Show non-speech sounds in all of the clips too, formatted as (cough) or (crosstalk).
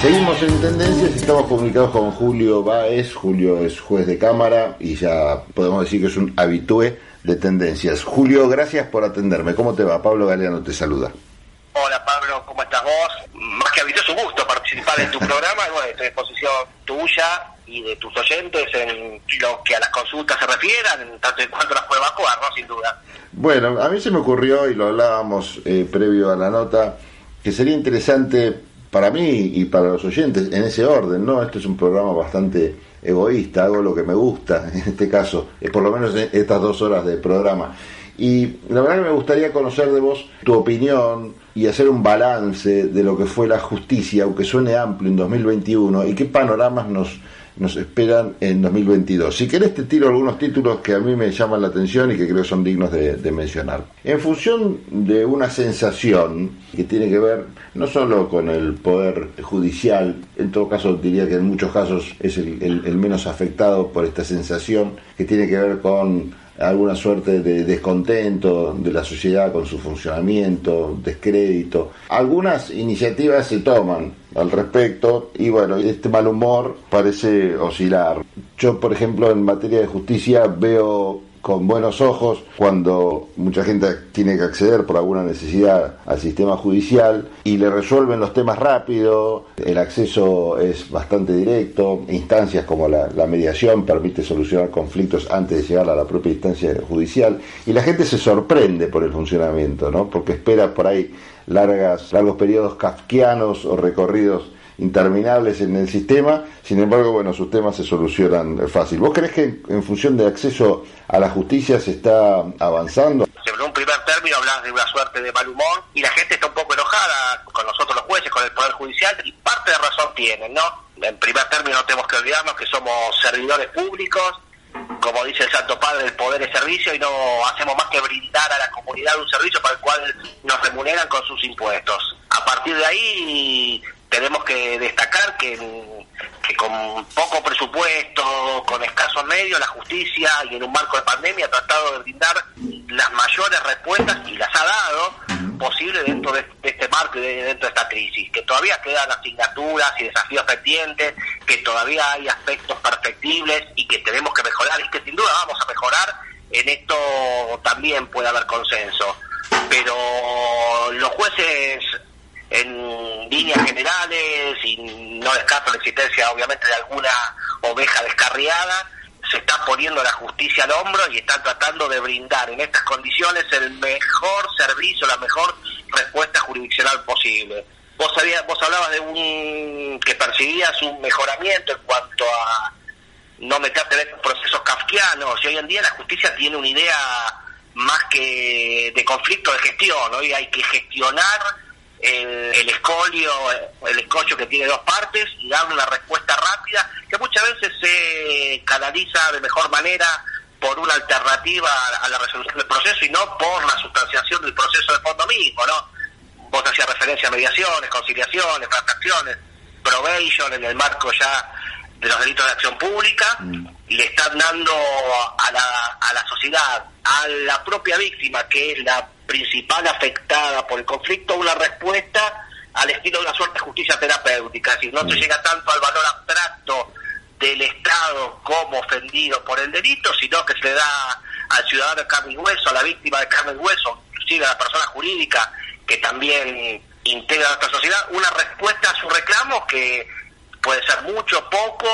Seguimos en tendencias, estamos comunicados con Julio Baez. Julio es juez de cámara y ya podemos decir que es un habitué de tendencias. Julio, gracias por atenderme. ¿Cómo te va? Pablo Galeano te saluda. Hola Pablo, ¿cómo estás vos? Más que habitué, es un gusto participar en tu (laughs) programa. Y bueno, estoy a disposición tuya y de tus oyentes en lo que a las consultas se refieran, en tanto en cuanto las puede evacuar, ¿no? Sin duda. Bueno, a mí se me ocurrió, y lo hablábamos eh, previo a la nota, que sería interesante para mí y para los oyentes en ese orden, ¿no? Este es un programa bastante egoísta, hago lo que me gusta, (laughs) en este caso, es por lo menos estas dos horas de programa. Y la verdad que me gustaría conocer de vos tu opinión y hacer un balance de lo que fue la justicia, aunque suene amplio en 2021, y qué panoramas nos, nos esperan en 2022. Si querés te tiro algunos títulos que a mí me llaman la atención y que creo son dignos de, mencionar. En función de una sensación que tiene que ver no solo con el poder judicial, en todo caso diría que en muchos casos es el menos afectado por esta sensación, que tiene que ver con alguna suerte de descontento de la sociedad con su funcionamiento, descrédito. Algunas iniciativas se toman al respecto y bueno, este mal humor parece oscilar. Yo, por ejemplo, en materia de justicia veo con buenos ojos cuando mucha gente tiene que acceder por alguna necesidad al sistema judicial y le resuelven los temas rápido, el acceso es bastante directo, instancias como la, mediación permite solucionar conflictos antes de llegar a la propia instancia judicial y la gente se sorprende por el funcionamiento, ¿no? porque espera por ahí largas, largos periodos kafkianos o recorridos interminables en el sistema, sin embargo, bueno, sus temas se solucionan fácil. ¿Vos crees que en función de acceso a la justicia se está avanzando? En un primer término hablas de una suerte de mal humor y la gente está un poco enojada con nosotros los jueces, con el Poder Judicial, y parte de razón tienen, ¿no? En primer término no tenemos que olvidarnos que somos servidores públicos, como dice el Santo Padre, el poder es servicio y no hacemos más que brindar a la comunidad un servicio para el cual nos remuneran con sus impuestos. A partir de ahí tenemos que destacar que, con poco presupuesto, con escasos medios, la justicia y en un marco de pandemia ha tratado de brindar las mayores respuestas y las ha dado posible dentro de, este marco y dentro de esta crisis, que todavía quedan asignaturas y desafíos pendientes, que todavía hay aspectos perfectibles y que tenemos que mejorar y que sin duda vamos a mejorar, en esto también puede haber consenso. Pero los jueces en líneas generales y no descarto la existencia obviamente de alguna oveja descarriada, se está poniendo la justicia al hombro y están tratando de brindar en estas condiciones el mejor servicio, la mejor respuesta jurisdiccional posible. Vos, sabías, vos hablabas de un que percibías un mejoramiento en cuanto a no meterte en procesos kafkianos y hoy en día la justicia tiene una idea más que de conflicto de gestión, hoy hay que gestionar el, escolio, el escollo que tiene dos partes y dar una respuesta rápida que muchas veces se canaliza de mejor manera por una alternativa a la resolución del proceso y no por la sustanciación del proceso de fondo mismo, ¿no? Vos hacías referencia a mediaciones, conciliaciones, transacciones, probation en el marco ya de los delitos de acción pública, mm. le están dando a la, a la sociedad, a la propia víctima, que es la principal afectada por el conflicto una respuesta al estilo de una suerte de justicia terapéutica, decir, no se mm. llega tanto al valor abstracto del Estado como ofendido por el delito, sino que se le da al ciudadano de carne y hueso, a la víctima de carne y hueso, inclusive a la persona jurídica que también integra nuestra sociedad, una respuesta a su reclamo que puede ser mucho, poco,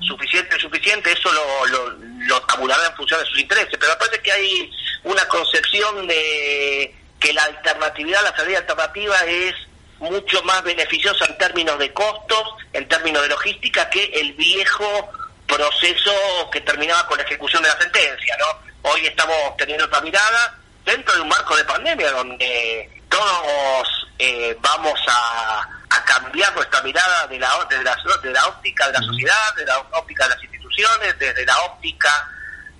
suficiente, insuficiente, eso lo, lo, tabulará en función de sus intereses, pero me parece que hay una concepción de que la alternatividad, la salida alternativa es mucho más beneficiosa en términos de costos, en términos de logística, que el viejo proceso que terminaba con la ejecución de la sentencia, ¿no? Hoy estamos teniendo otra mirada dentro de un marco de pandemia donde todos eh, vamos a, cambiar nuestra mirada de la, de la, de la óptica de la sociedad, de la óptica de las instituciones, desde la óptica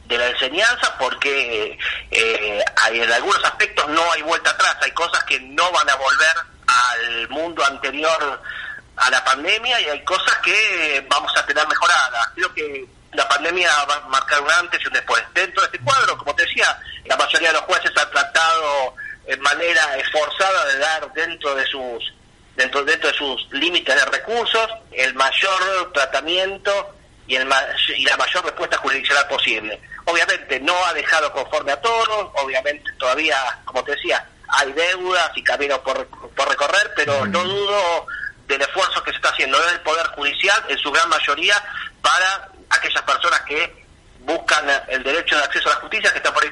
de la enseñanza porque eh, hay, en algunos aspectos no hay vuelta atrás, hay cosas que no van a volver al mundo anterior a la pandemia y hay cosas que vamos a tener mejoradas. Creo que la pandemia va a marcar un antes y un después. Dentro de este cuadro, como te decía, la mayoría de los jueces han tratado en manera esforzada de dar dentro de sus dentro, dentro de sus límites de recursos, el mayor tratamiento y, el, y la mayor respuesta jurisdiccional posible. Obviamente no ha dejado conforme a todos, obviamente todavía, como te decía, hay deudas y caminos por, por recorrer, pero no dudo del esfuerzo que se está haciendo desde el Poder Judicial, en su gran mayoría, para aquellas personas que buscan el derecho de acceso a la justicia que está por ahí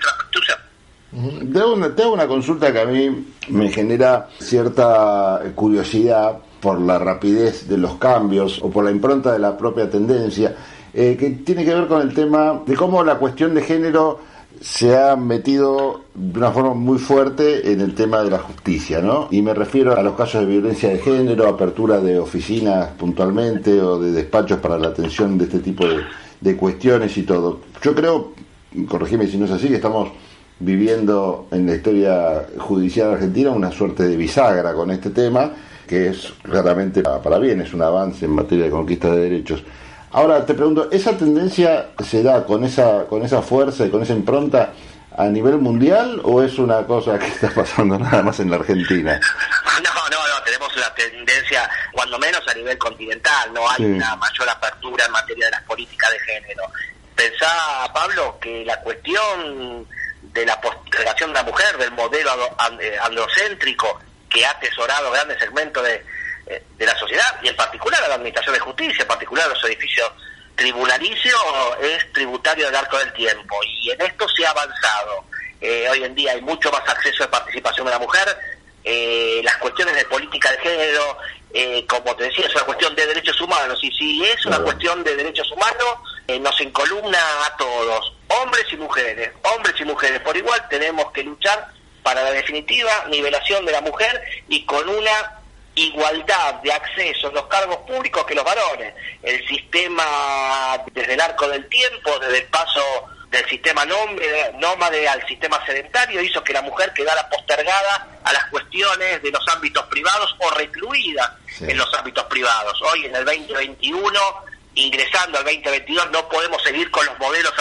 una, tengo una consulta que a mí me genera cierta curiosidad por la rapidez de los cambios o por la impronta de la propia tendencia, eh, que tiene que ver con el tema de cómo la cuestión de género se ha metido de una forma muy fuerte en el tema de la justicia, ¿no? Y me refiero a los casos de violencia de género, apertura de oficinas puntualmente o de despachos para la atención de este tipo de, de cuestiones y todo. Yo creo, corregime si no es así, que estamos viviendo en la historia judicial argentina una suerte de bisagra con este tema, que es claramente para bien, es un avance en materia de conquista de derechos. Ahora te pregunto, ¿esa tendencia se da con esa, con esa fuerza y con esa impronta a nivel mundial o es una cosa que está pasando nada más en la Argentina? No, no, no, tenemos una tendencia, cuando menos a nivel continental, no hay una mayor apertura en materia de las políticas de género. Pensá, Pablo, que la cuestión de la postergación de la mujer, del modelo eh, androcéntrico que ha atesorado grandes segmentos de, eh, de la sociedad y en particular a la Administración de Justicia, en particular a los edificios tribunalicios, es tributario del arco del tiempo. Y en esto se ha avanzado. Eh, hoy en día hay mucho más acceso de participación de la mujer, las cuestiones de política de género, como te decía, es una cuestión de derechos humanos. Y si es una cuestión de derechos humanos, nos encolumna a todos hombres y mujeres, hombres y mujeres por igual, tenemos que luchar para la definitiva nivelación de la mujer y con una igualdad de acceso a los cargos públicos que los varones. El sistema, desde el arco del tiempo, desde el paso del sistema nómade al sistema sedentario, hizo que la mujer quedara postergada a las cuestiones de los ámbitos privados o recluida en los ámbitos privados. Hoy, en el 2021, ingresando al 2022 no podemos seguir con los modelos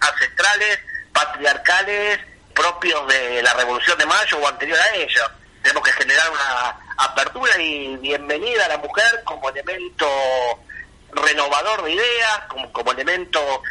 ancestrales, patriarcales, propios de la Revolución de Mayo o anterior a ella. Tenemos que generar una apertura y bienvenida a la mujer como elemento renovador de ideas, como, como elemento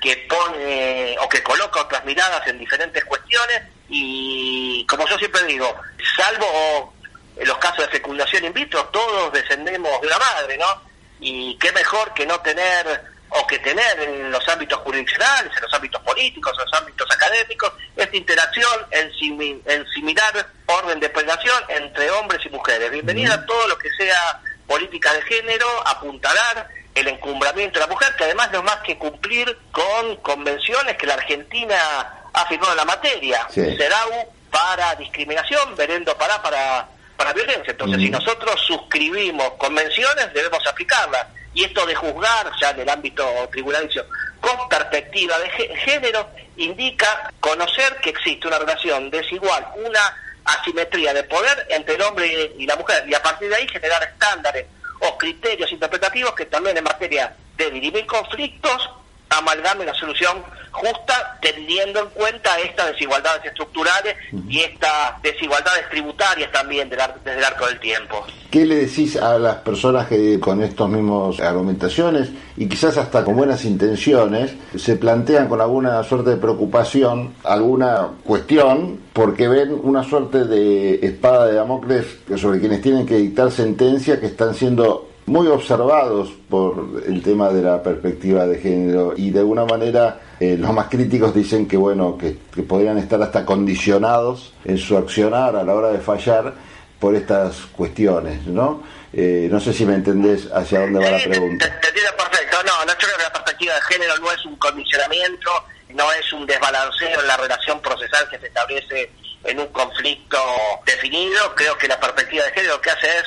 que pone o que coloca otras miradas en diferentes cuestiones y como yo siempre digo, salvo en los casos de fecundación in vitro, todos descendemos de la madre, ¿no? Y qué mejor que no tener o que tener en los ámbitos jurisdiccionales, en los ámbitos políticos, en los ámbitos académicos, esta interacción en, en similar orden de prelación entre hombres y mujeres. Bienvenida a todo lo que sea política de género, apuntalar el encumbramiento de la mujer, que además no es más que cumplir con convenciones que la Argentina ha firmado en la materia. CEDAW para discriminación, Verendo para para para violencia. Entonces, si nosotros suscribimos convenciones, debemos aplicarlas. Y esto de juzgar, ya en el ámbito tribunalicio, con perspectiva de género, indica conocer que existe una relación desigual, una asimetría de poder entre el hombre y la mujer, y a partir de ahí generar estándares o criterios interpretativos que también en materia de dirimir conflictos amalgame la solución justa teniendo en cuenta estas desigualdades estructurales y estas desigualdades tributarias también desde el arco del tiempo. ¿Qué le decís a las personas que con estos mismos argumentaciones y quizás hasta con buenas intenciones se plantean con alguna suerte de preocupación alguna cuestión porque ven una suerte de espada de Damocles sobre quienes tienen que dictar sentencias que están siendo muy observados por el tema de la perspectiva de género y de alguna manera eh, los más críticos dicen que bueno que, podrían estar hasta condicionados en su accionar a la hora de fallar por estas cuestiones, ¿no? Eh, no sé si me entendés hacia dónde va la pregunta. Te, entiendo perfecto. No, no creo que la perspectiva de género no es un condicionamiento, no es un desbalanceo en la relación procesal que se establece en un conflicto definido. Creo que la perspectiva de género lo que hace es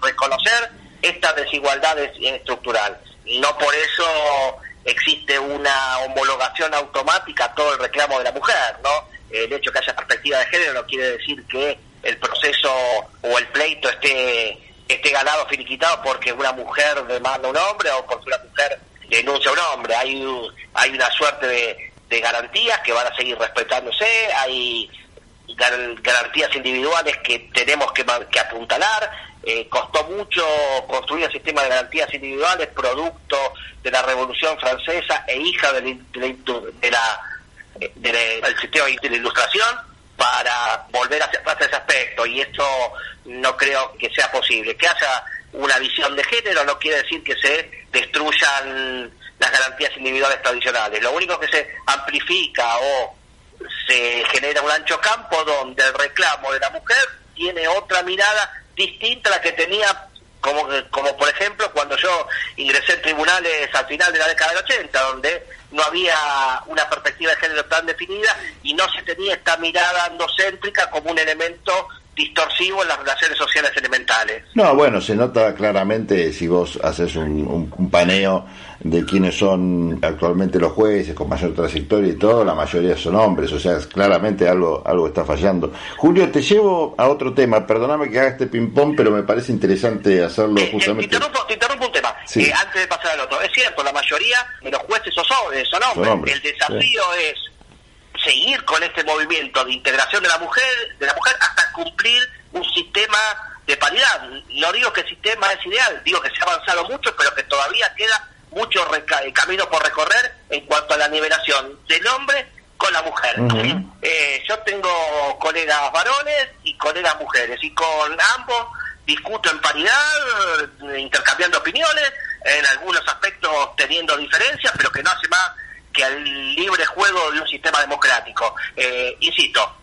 reconocer esta desigualdad estructural. No por eso existe una homologación automática a todo el reclamo de la mujer, ¿no? El hecho que haya perspectiva de género no quiere decir que el proceso o el pleito esté esté ganado, finiquitado porque una mujer demanda a un hombre o porque una mujer denuncia a un hombre. Hay, hay una suerte de, de garantías que van a seguir respetándose, hay garantías individuales que tenemos que apuntalar, eh, costó mucho construir el sistema de garantías individuales, producto de la Revolución Francesa e hija de la, del sistema de la Ilustración, para volver hacia atrás ese aspecto. Y esto no creo que sea posible. Que haya una visión de género no quiere decir que se destruyan las garantías individuales tradicionales. Lo único que se amplifica o se genera un ancho campo donde el reclamo de la mujer tiene otra mirada distinta a la que tenía como, como por ejemplo cuando yo ingresé en tribunales al final de la década del 80, donde no había una perspectiva de género tan definida y no se tenía esta mirada andocéntrica como un elemento distorsivo en las relaciones sociales elementales. No, bueno, se nota claramente si vos haces un, paneo de quiénes son actualmente los jueces con mayor trayectoria y todo, la mayoría son hombres, o sea, claramente algo, algo está fallando. Julio, te llevo a otro tema, perdóname que haga este ping-pong, pero me parece interesante hacerlo eh, justamente. Te, interrumpo, un tema, eh, antes de pasar al otro. Es cierto, la mayoría de los jueces son, son hombres. El desafío es seguir con este movimiento de integración de la mujer, de la mujer hasta cumplir un sistema de paridad. No digo que el sistema es ideal, digo que se ha avanzado mucho, pero que todavía queda mucho camino por recorrer en cuanto a la nivelación del hombre con la mujer. Eh, yo tengo colegas varones y colegas mujeres, y con ambos discuto en paridad, intercambiando opiniones, en algunos aspectos teniendo diferencias, pero que no hace más que al libre juego de un sistema democrático. Eh, insisto,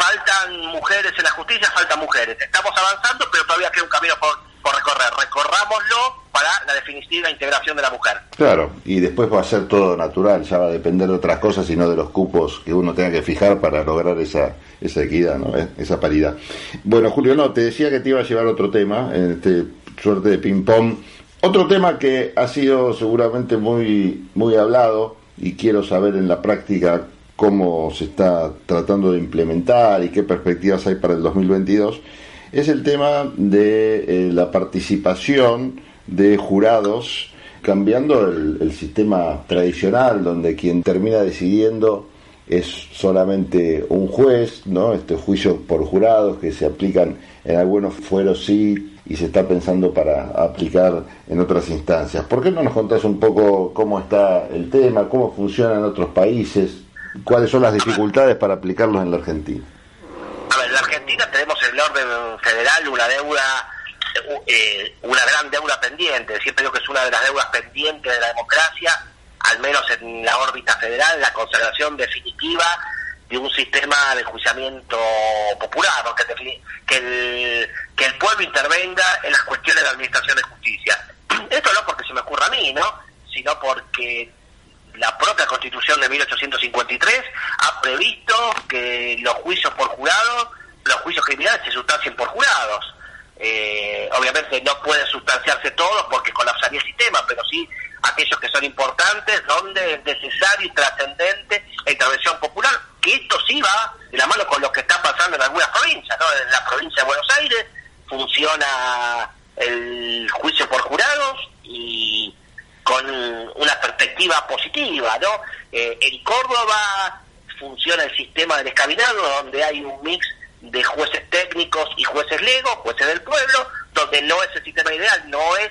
faltan mujeres en la justicia, faltan mujeres. Estamos avanzando, pero todavía queda un camino por, por recorrer. Recorrámoslo para la definitiva integración de la mujer. Claro, y después va a ser todo natural, ya va a depender de otras cosas y no de los cupos que uno tenga que fijar para lograr esa, esa equidad, ¿no? Eh, esa paridad. Bueno, Julio, no, te decía que te iba a llevar otro tema, en este suerte de ping-pong. Otro tema que ha sido seguramente muy, muy hablado y quiero saber en la práctica cómo se está tratando de implementar y qué perspectivas hay para el 2022, es el tema de eh, la participación de jurados, cambiando el, sistema tradicional donde quien termina decidiendo es solamente un juez, ¿no? Este juicio por jurados que se aplican en algunos fueros sí y se está pensando para aplicar en otras instancias. ¿Por qué no nos contás un poco cómo está el tema, cómo funciona en otros países, cuáles son las dificultades para aplicarlos en la Argentina? A ver, en la Argentina tenemos en el orden federal una deuda, eh, una gran deuda pendiente, siempre digo que es una de las deudas pendientes de la democracia, al menos en la órbita federal, la consagración definitiva de un sistema de enjuiciamiento popular, que, que, el, que el pueblo intervenga en las cuestiones de administración de justicia. (clears throat) Esto no porque se me ocurra a mí, ¿no? sino porque la propia Constitución de 1853 ha previsto que los juicios por jurados, los juicios criminales se sustancien por jurados. Eh, obviamente no pueden sustanciarse todos porque colapsaría el sistema, pero sí aquellos que son importantes, donde es necesario y trascendente la intervención popular, que esto sí va de la mano con lo que está pasando en algunas provincias, ¿no? En la provincia de Buenos Aires funciona el juicio por jurados y con una perspectiva positiva, ¿no? Eh, en Córdoba funciona el sistema del escabinado, donde hay un mix de jueces técnicos y jueces legos, jueces del pueblo, donde no es el sistema ideal, no es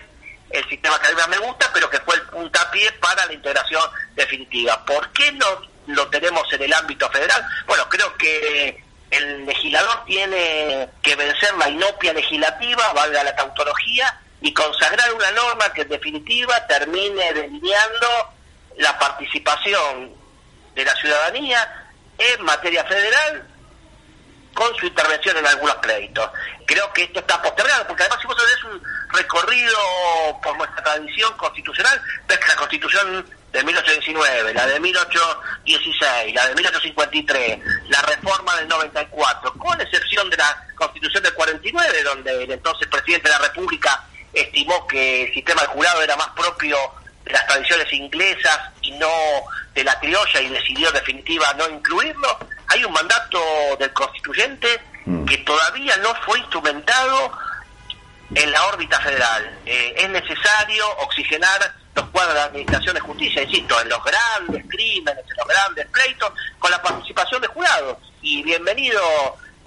el sistema que a mí me gusta, pero que fue el puntapié para la integración definitiva. ¿Por qué no lo tenemos en el ámbito federal? Bueno, creo que el legislador tiene que vencer la inopia legislativa, valga la tautología, y consagrar una norma que en definitiva termine delineando la participación de la ciudadanía en materia federal con su intervención en algunos créditos. Creo que esto está postergado, porque además si vos haces un recorrido por nuestra tradición constitucional, ves que la constitución de 1819, la de 1816, la de 1853, la reforma del 94, con excepción de la constitución del 49, donde el entonces presidente de la República estimó que el sistema de jurado era más propio de las tradiciones inglesas y no de la criolla y decidió en definitiva no incluirlo, hay un mandato del constituyente mm. que todavía no fue instrumentado en la órbita federal. Eh, es necesario oxigenar los cuadros de administración de justicia, insisto, en los grandes crímenes, en los grandes pleitos, con la participación de jurados. Y bienvenido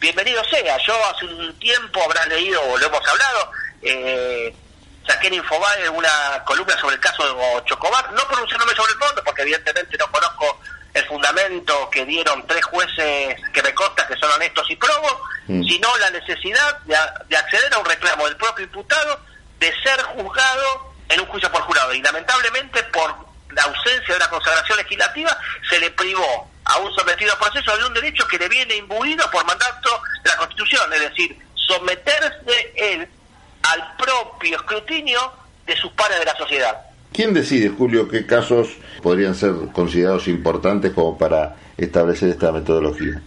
bienvenido sea. Yo hace un tiempo habrás leído o lo hemos hablado, eh, saqué en Infobae una columna sobre el caso de Chocobar, no pronunciándome sobre el fondo, porque evidentemente no conozco el fundamento que dieron tres jueces que me consta que son honestos y probos, mm. sino la necesidad de, de acceder a un reclamo del propio imputado de ser juzgado en un juicio por jurado. Y lamentablemente por la ausencia de una consagración legislativa se le privó a un sometido a proceso de un derecho que le viene imbuido por mandato de la Constitución, es decir, someterse escrutinio de sus pares de la sociedad. ¿Quién decide, Julio, qué casos podrían ser considerados importantes como para establecer esta metodología?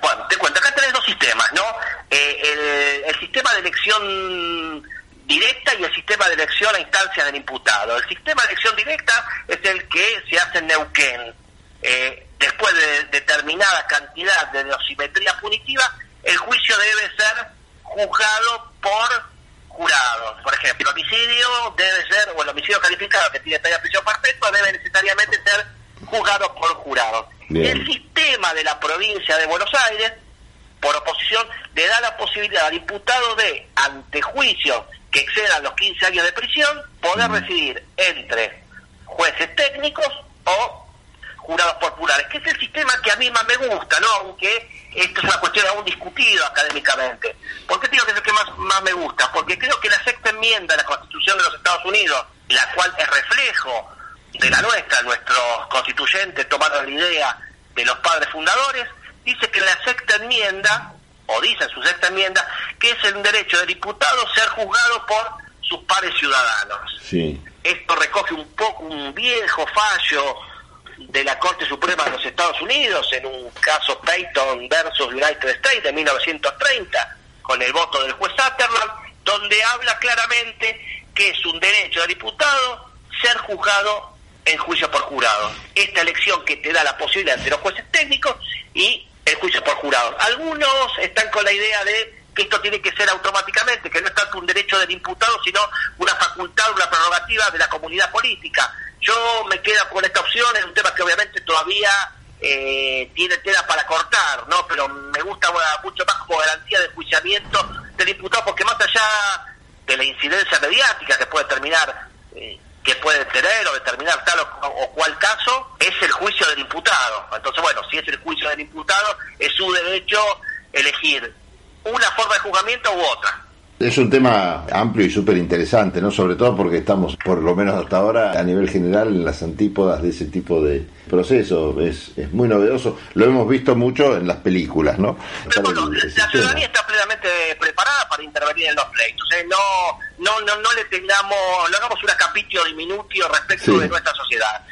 Bueno, te cuento, acá tenés dos sistemas, ¿no? Eh, el, sistema de elección directa y el sistema de elección a instancia del imputado. El sistema de elección directa es el que se hace en Neuquén. Eh, después de determinada cantidad de dosimetría punitiva, el juicio debe ser juzgado por jurados. Por ejemplo, el homicidio debe ser, o el homicidio calificado que tiene de prisión perpetua debe necesariamente ser juzgado por jurados. El sistema de la provincia de Buenos Aires, por oposición, le da la posibilidad al imputado de, ante juicio que excedan los 15 años de prisión, poder decidir entre jueces técnicos o jurados populares, que es el sistema que a mí más me gusta, ¿no? Aunque esto es una cuestión aún discutida académicamente. ¿Por qué digo que es el que más, más me gusta? Porque creo que la sexta enmienda de la Constitución de los Estados Unidos, la cual es reflejo de la nuestra, nuestros constituyentes tomaron la idea de los padres fundadores, dice que la sexta enmienda, o dice en su sexta enmienda, que es el derecho del diputado ser juzgado por sus pares ciudadanos. Sí. Esto recoge un poco un viejo fallo de la Corte Suprema de los Estados Unidos en un caso Payton versus United States de 1930, con el voto del juez Sutherland, donde habla claramente que es un derecho del diputado ser juzgado en juicio por jurado. Esta elección que te da la posibilidad entre los jueces técnicos y el juicio por jurado. Algunos están con la idea de que esto tiene que ser automáticamente, que no es tanto un derecho del imputado, sino una facultad, una prerrogativa de la comunidad política. Yo me quedo con esta opción, es un tema que obviamente todavía eh, tiene tela para cortar, ¿no? Pero me gusta mucho más como garantía de enjuiciamiento del imputado, porque más allá de la incidencia mediática que puede terminar, eh, que puede tener o determinar tal o, cual caso, es el juicio del imputado. Entonces, bueno, si es el juicio del imputado, es su derecho elegir una forma de juzgamiento u otra. Es un tema amplio y súper interesante, ¿no? Sobre todo porque estamos, por lo menos hasta ahora, a nivel general, en las antípodas de ese tipo de proceso. Es, es muy novedoso. Lo hemos visto mucho en las películas, ¿no? Pero bueno, la ciudadanía está plenamente preparada para intervenir en los pleitos. ¿eh? No, no, no, no le tengamos, no hagamos una capitio diminutio respecto de nuestra sociedad.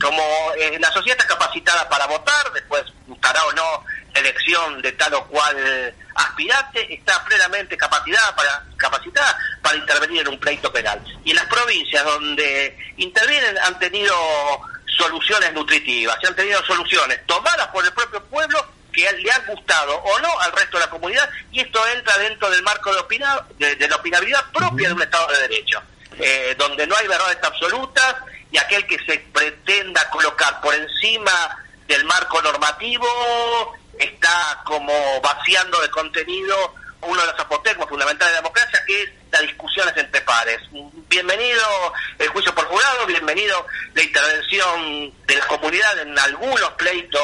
como eh, la sociedad está capacitada para votar, después gustará o no elección de tal o cual aspirante está plenamente capacitada para, capacitada para intervenir en un pleito penal. Y en las provincias donde intervienen han tenido soluciones nutritivas, se han tenido soluciones tomadas por el propio pueblo que le han gustado o no al resto de la comunidad y esto entra dentro del marco de, de, la opinabilidad propia de un Estado de Derecho, eh, donde no hay verdades absolutas y aquel que se pretenda colocar por encima del marco normativo está como vaciando de contenido uno de los apotegmas fundamentales de la democracia, que es las discusiones entre pares. Bienvenido el juicio por jurado, bienvenido la intervención de la comunidad en algunos pleitos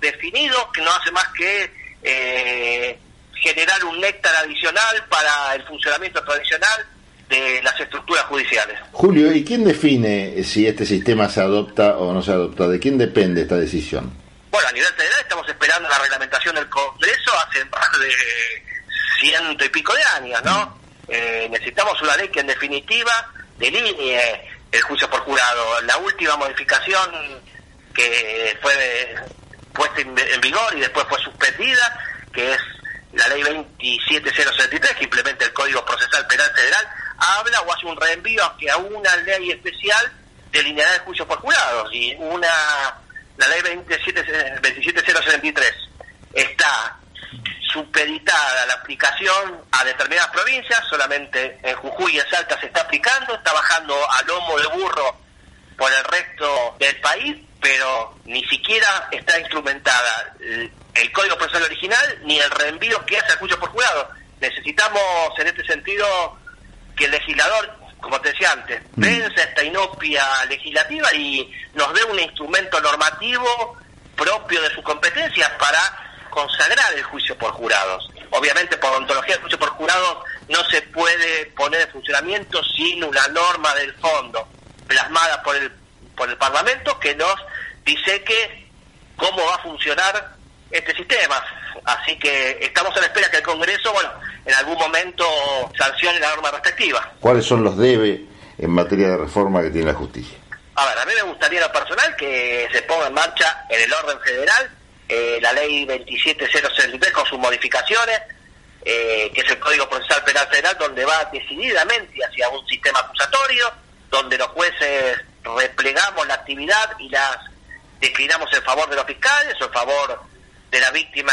definidos, que no hace más que eh, generar un néctar adicional para el funcionamiento tradicional de las estructuras judiciales. Julio, ¿y quién define si este sistema se adopta o no se adopta? ¿De quién depende esta decisión? A nivel federal estamos esperando la reglamentación del Congreso hace más de ciento y pico de años, ¿no? Eh, necesitamos una ley que en definitiva delinee el juicio por jurado. La última modificación que fue puesta en vigor y después fue suspendida, que es la ley 27063, que implementa el Código Procesal Penal Federal, habla o hace un reenvío a una ley especial de linealidad de juicio por jurados y una la ley 27, 27063 está supeditada la aplicación a determinadas provincias, solamente en Jujuy y en Salta se está aplicando, está bajando a lomo de burro por el resto del país pero ni siquiera está instrumentada el Código Procesal original ni el reenvío que hace el juicio por jurado. Necesitamos, en este sentido, que el legislador, como te decía antes, mm. vence esta inopia legislativa y nos dé un instrumento normativo propio de su competencia para consagrar el juicio por jurados. Obviamente, por ontología del juicio por jurados no se puede poner en funcionamiento sin una norma del fondo plasmada por el, por el Parlamento que nos dice que cómo va a funcionar este sistema. Así que estamos a la espera que el Congreso, bueno, en algún momento sancione la norma respectiva. ¿Cuáles son los debe en materia de reforma que tiene la justicia? A ver, a mí me gustaría lo personal que se ponga en marcha en el orden federal eh, la ley 27063 con sus modificaciones, eh, que es el Código Procesal Penal Federal, donde va decididamente hacia un sistema acusatorio, donde los jueces replegamos la actividad y las declinamos en favor de los fiscales o en favor de la víctima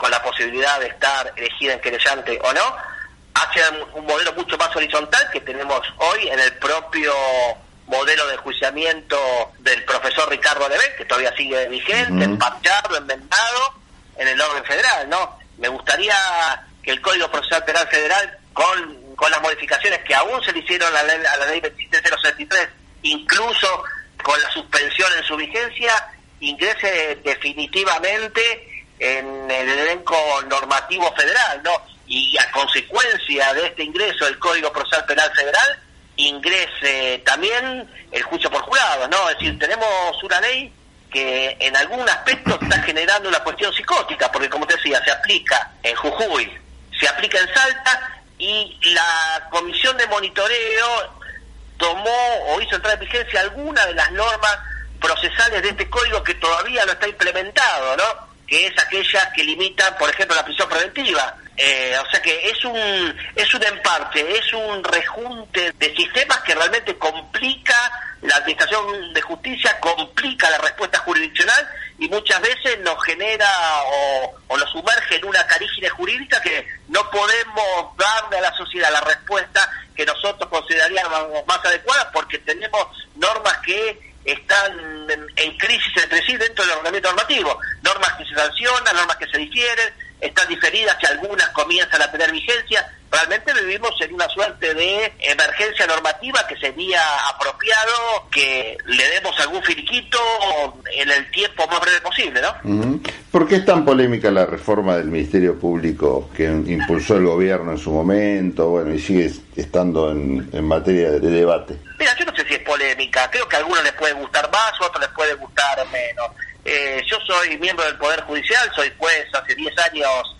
con la posibilidad de estar elegida en querellante o no, hacia un modelo mucho más horizontal que tenemos hoy en el propio modelo de juiciamiento del profesor Ricardo Levet, que todavía sigue vigente, empachado, enmendado en el orden federal, ¿no? Me gustaría que el Código Procesal Penal Federal, con, con las modificaciones que aún se le hicieron a la, ley, a la ley 23073, incluso con la suspensión en su vigencia, ingrese definitivamente en el elenco normativo federal, ¿no? Y a consecuencia de este ingreso del Código Procesal Penal Federal, ingrese también el juicio por jurado, ¿no? Es decir, tenemos una ley que en algún aspecto está generando una cuestión psicótica, porque como te decía, se aplica en Jujuy, se aplica en Salta y la comisión de monitoreo tomó o hizo entrar en vigencia alguna de las normas procesales de este código que todavía no está implementado, ¿no? Que es aquella que limita, por ejemplo, la prisión preventiva. Eh, o sea que es un es un emparte, es un rejunte de sistemas que realmente complica la administración de justicia, complica la respuesta jurisdiccional y muchas veces nos genera o, o nos sumerge en una carígine jurídica que no podemos darle a la sociedad la respuesta que nosotros consideraríamos más adecuada porque tenemos normas que están en, crisis entre sí dentro del ordenamiento normativo. Normas que se sancionan, normas que se difieren, están diferidas y algunas comienzan a tener vigencia. Realmente vivimos en una suerte de emergencia normativa que sería apropiado que le demos algún finiquito en el tiempo más breve posible, ¿no? ¿Por qué es tan polémica la reforma del Ministerio Público que impulsó el gobierno en su momento, bueno, y sigue estando en, en materia de debate? Mira, yo no sé es polémica, creo que a algunos les puede gustar más, a otros les puede gustar menos. Eh, yo soy miembro del Poder Judicial, soy juez hace 10 años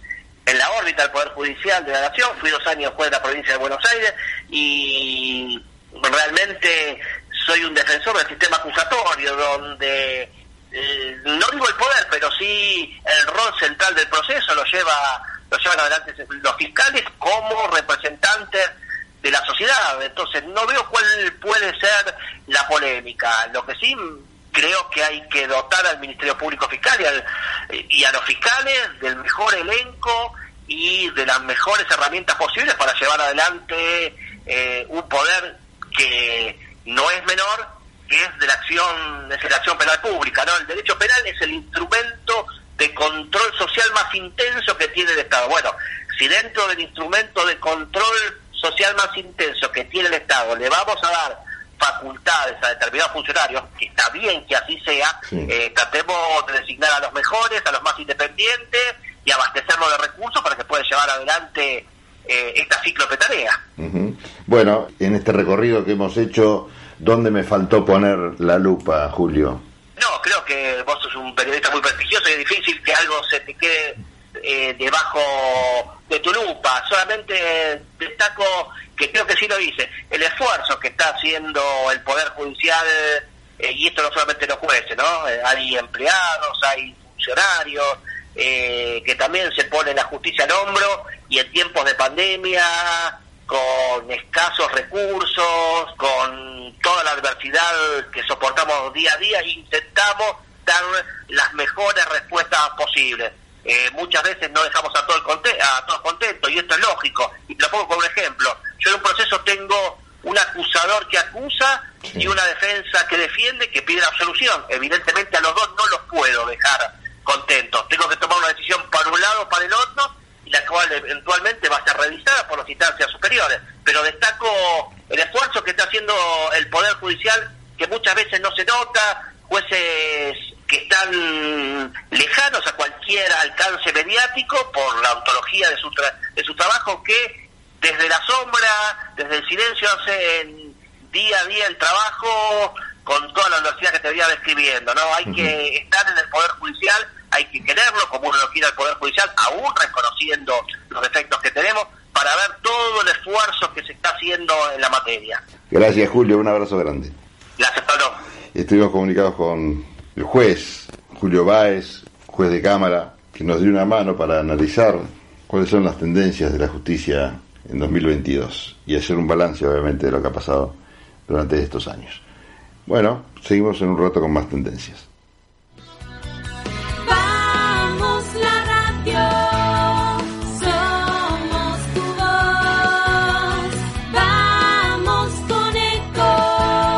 en la órbita del Poder Judicial de la Nación, fui dos años juez de la provincia de Buenos Aires y realmente soy un defensor del sistema acusatorio donde eh, no digo el poder, pero sí el rol central del proceso lo lleva lo llevan adelante los fiscales como representantes de la sociedad. Entonces no veo cuál puede ser la polémica. Lo que sí creo que hay que dotar al Ministerio Público Fiscal y, a los fiscales del mejor elenco y de las mejores herramientas posibles para llevar adelante eh, un poder que no es menor, que es de la acción, es la acción penal pública, ¿no? El derecho penal es el instrumento de control social más intenso que tiene el Estado. Bueno, si dentro del instrumento de control social más intenso que tiene el Estado le vamos a dar facultades a determinados funcionarios, que está bien que así sea, eh, tratemos de designar a los mejores, a los más independientes y abastecernos de recursos para que pueda llevar adelante eh, esta ciclo de tareas. Bueno, en este recorrido que hemos hecho, ¿dónde me faltó poner la lupa, Julio? No, creo que vos sos un periodista muy prestigioso y es difícil que algo se te quede eh, debajo de tu lupa. Solamente destaco que creo que sí lo dice, el esfuerzo que está haciendo el Poder Judicial, eh, y esto no solamente los jueces, ¿no? Eh, hay empleados, hay funcionarios, eh, que también se ponen la justicia al hombro y en tiempos de pandemia, con escasos recursos, con toda la adversidad que soportamos día a día, intentamos dar las mejores respuestas posibles. Muchas veces no dejamos a, todo el a todos contentos y esto es lógico. Y lo pongo como un ejemplo yo en un proceso tengo un acusador que acusa y una defensa que defiende que pide absolución. Evidentemente a los dos no los puedo dejar contentos. Tengo que tomar una decisión para un lado o para el otro y la cual eventualmente va a ser revisada por las instancias superiores. Pero destaco el esfuerzo que está haciendo el Poder Judicial, que muchas veces no se nota, jueces que están lejanos a cualquier alcance mediático por la ontología de su, de su trabajo, que desde la sombra, desde el silencio, hacen día a día el trabajo con toda la universidad que te venía describiendo. no Hay que estar en el Poder Judicial, hay que quererlo como uno lo quiere el Poder Judicial, aún reconociendo los defectos que tenemos, para ver todo el esfuerzo que se está haciendo en la materia. Gracias, Julio. Un abrazo grande. Gracias, Pablo. Estuvimos comunicados con el juez Julio Báez, juez de Cámara, que nos dio una mano para analizar cuáles son las tendencias de la justicia en 2022 y hacer un balance, obviamente, de lo que ha pasado durante estos años. Bueno, seguimos en un rato con más tendencias.